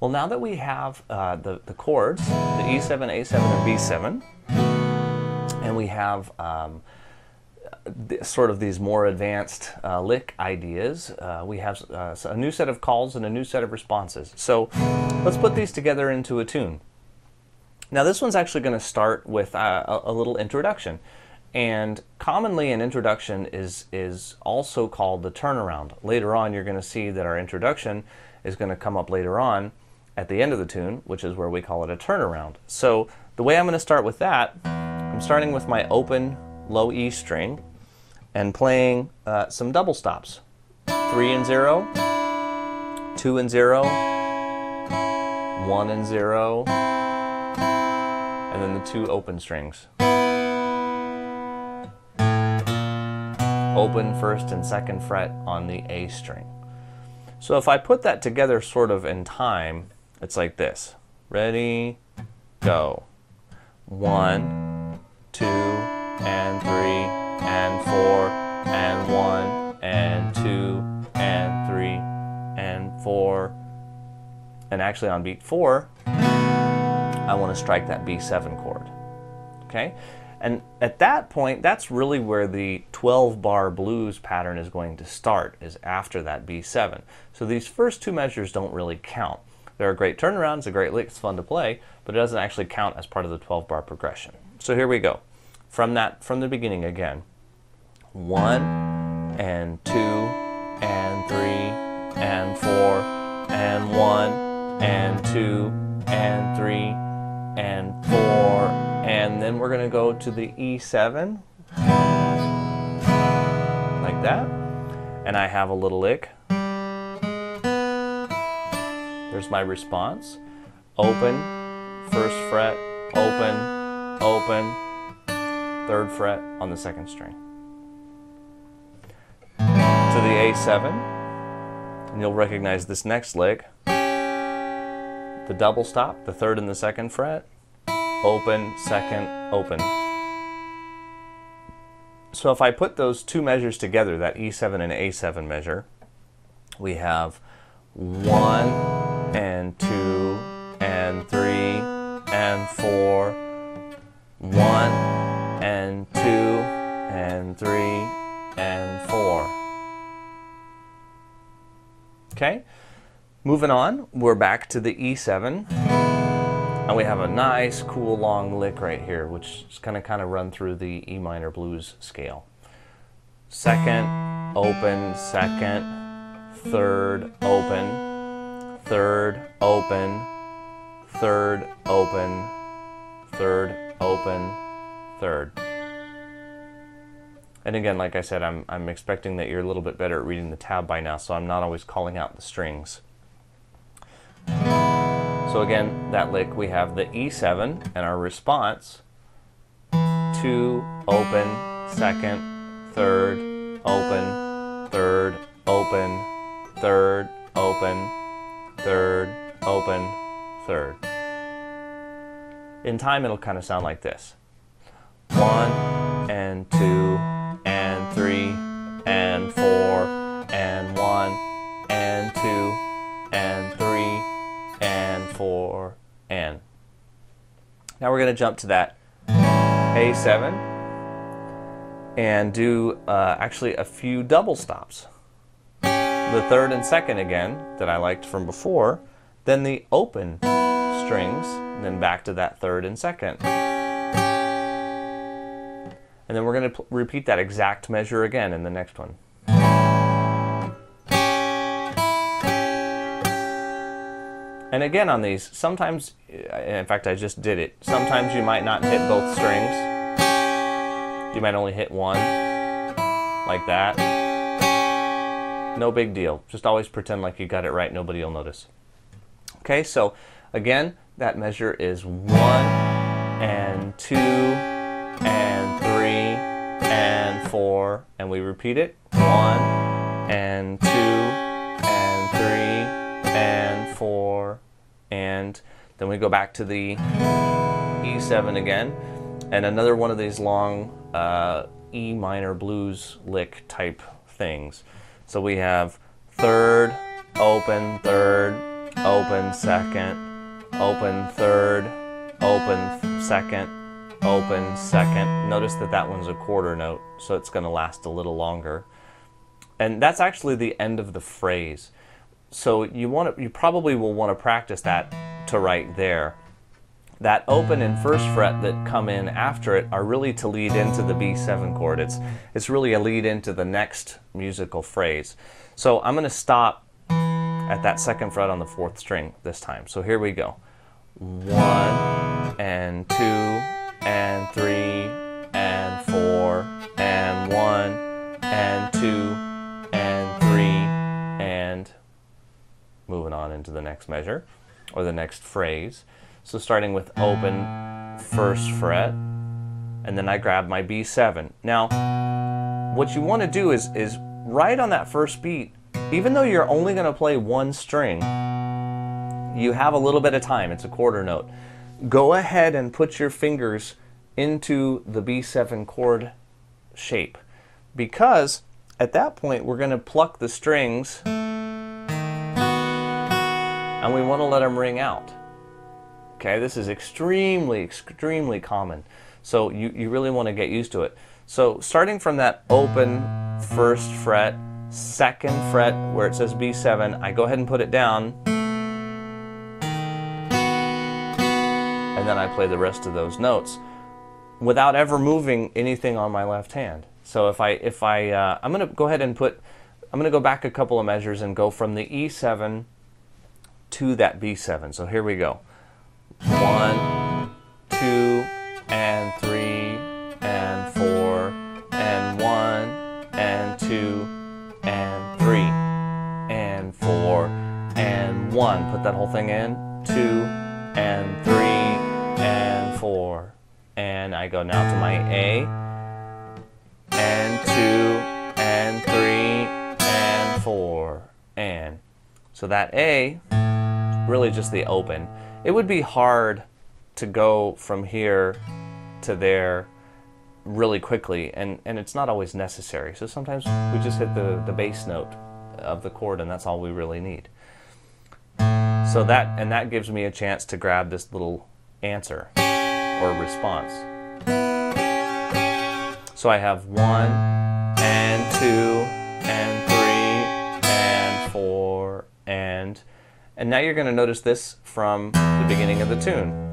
Well, now that we have uh, the, the chords, the E7, A7, and B7, and we have um, th- sort of these more advanced uh, lick ideas, uh, we have uh, a new set of calls and a new set of responses. So let's put these together into a tune. Now, this one's actually going to start with uh, a, a little introduction. And commonly, an introduction is, is also called the turnaround. Later on, you're going to see that our introduction is going to come up later on at the end of the tune, which is where we call it a turnaround. So, the way I'm going to start with that, I'm starting with my open low E string and playing uh, some double stops three and zero, two and zero, one and zero, and then the two open strings. Open first and second fret on the A string. So if I put that together sort of in time, it's like this. Ready, go. One, two, and three, and four, and one, and two, and three, and four. And actually on beat four, I want to strike that B7 chord. Okay? And at that point, that's really where the 12 bar blues pattern is going to start, is after that B7. So these first two measures don't really count. They're a great turnaround, it's a great lick, it's fun to play, but it doesn't actually count as part of the 12 bar progression. So here we go. From that, from the beginning again. One, and two, and three, and four, and one, and two, and three, and four, and then we're to go to the E7 like that and I have a little lick there's my response. Open first fret open open third fret on the second string. To the A7 and you'll recognize this next lick the double stop the third and the second fret. Open, second, open. So if I put those two measures together, that E7 and A7 measure, we have one and two and three and four, one and two and three and four. Okay, moving on, we're back to the E7. And we have a nice, cool, long lick right here, which is going to kind of run through the E minor blues scale. Second, open, second, third, open, third, open, third, open, third, open, third. And again, like I said, I'm, I'm expecting that you're a little bit better at reading the tab by now, so I'm not always calling out the strings. So again, that lick, we have the E7 and our response, two, open, second, third, open, third, open, third, open, third, open, third. In time, it'll kind of sound like this. One, and two, and three, and four, and one, and two, and three, and four, and. Now we're going to jump to that A7 and do uh, actually a few double stops. The third and second again that I liked from before, then the open strings, then back to that third and second. And then we're going to repeat that exact measure again in the next one. And again on these, sometimes, uh, in fact I just did it, sometimes you might not hit both strings. You might only hit one, like that. No big deal. Just always pretend like you got it right, nobody will notice. Okay, so again, that measure is one and two and three and four, and we repeat it. One and two and three and four, and then we go back to the E7 again, and another one of these long uh, E minor blues lick type things. So we have third, open, third, open second, open third, open second, open second. Notice that that one's a quarter note, so it's going to last a little longer. And that's actually the end of the phrase. So you want to, you probably will want to practice that to right there. That open and first fret that come in after it are really to lead into the B7 chord. It's, it's really a lead into the next musical phrase. So I'm going to stop at that second fret on the fourth string this time. So here we go. One and two and three and four and one and two and three and moving on into the next measure or the next phrase. So starting with open first fret and then I grab my B7. Now what you want to do is is right on that first beat even though you're only going to play one string, you have a little bit of time. It's a quarter note. Go ahead and put your fingers into the B7 chord shape because at that point we're going to pluck the strings and we want to let them ring out. Okay, this is extremely, extremely common. So you, you really want to get used to it. So starting from that open first fret, second fret where it says B7, I go ahead and put it down, and then I play the rest of those notes without ever moving anything on my left hand. So if I, if I, uh, I'm going to go ahead and put, I'm going to go back a couple of measures and go from the E7 to that B7. So here we go. One, two, and three, and four, and one, and two, and three, and four, and one. Put that whole thing in. Two, and three, and four. And I go now to my A, and two, and three, and four, and. So that A, really just the open. It would be hard to go from here to there really quickly, and, and it's not always necessary. So sometimes we just hit the, the bass note of the chord, and that's all we really need. So that, and that gives me a chance to grab this little answer or response. So I have one, and two, and three, and four, and, and now you're going to notice this from the beginning of the tune.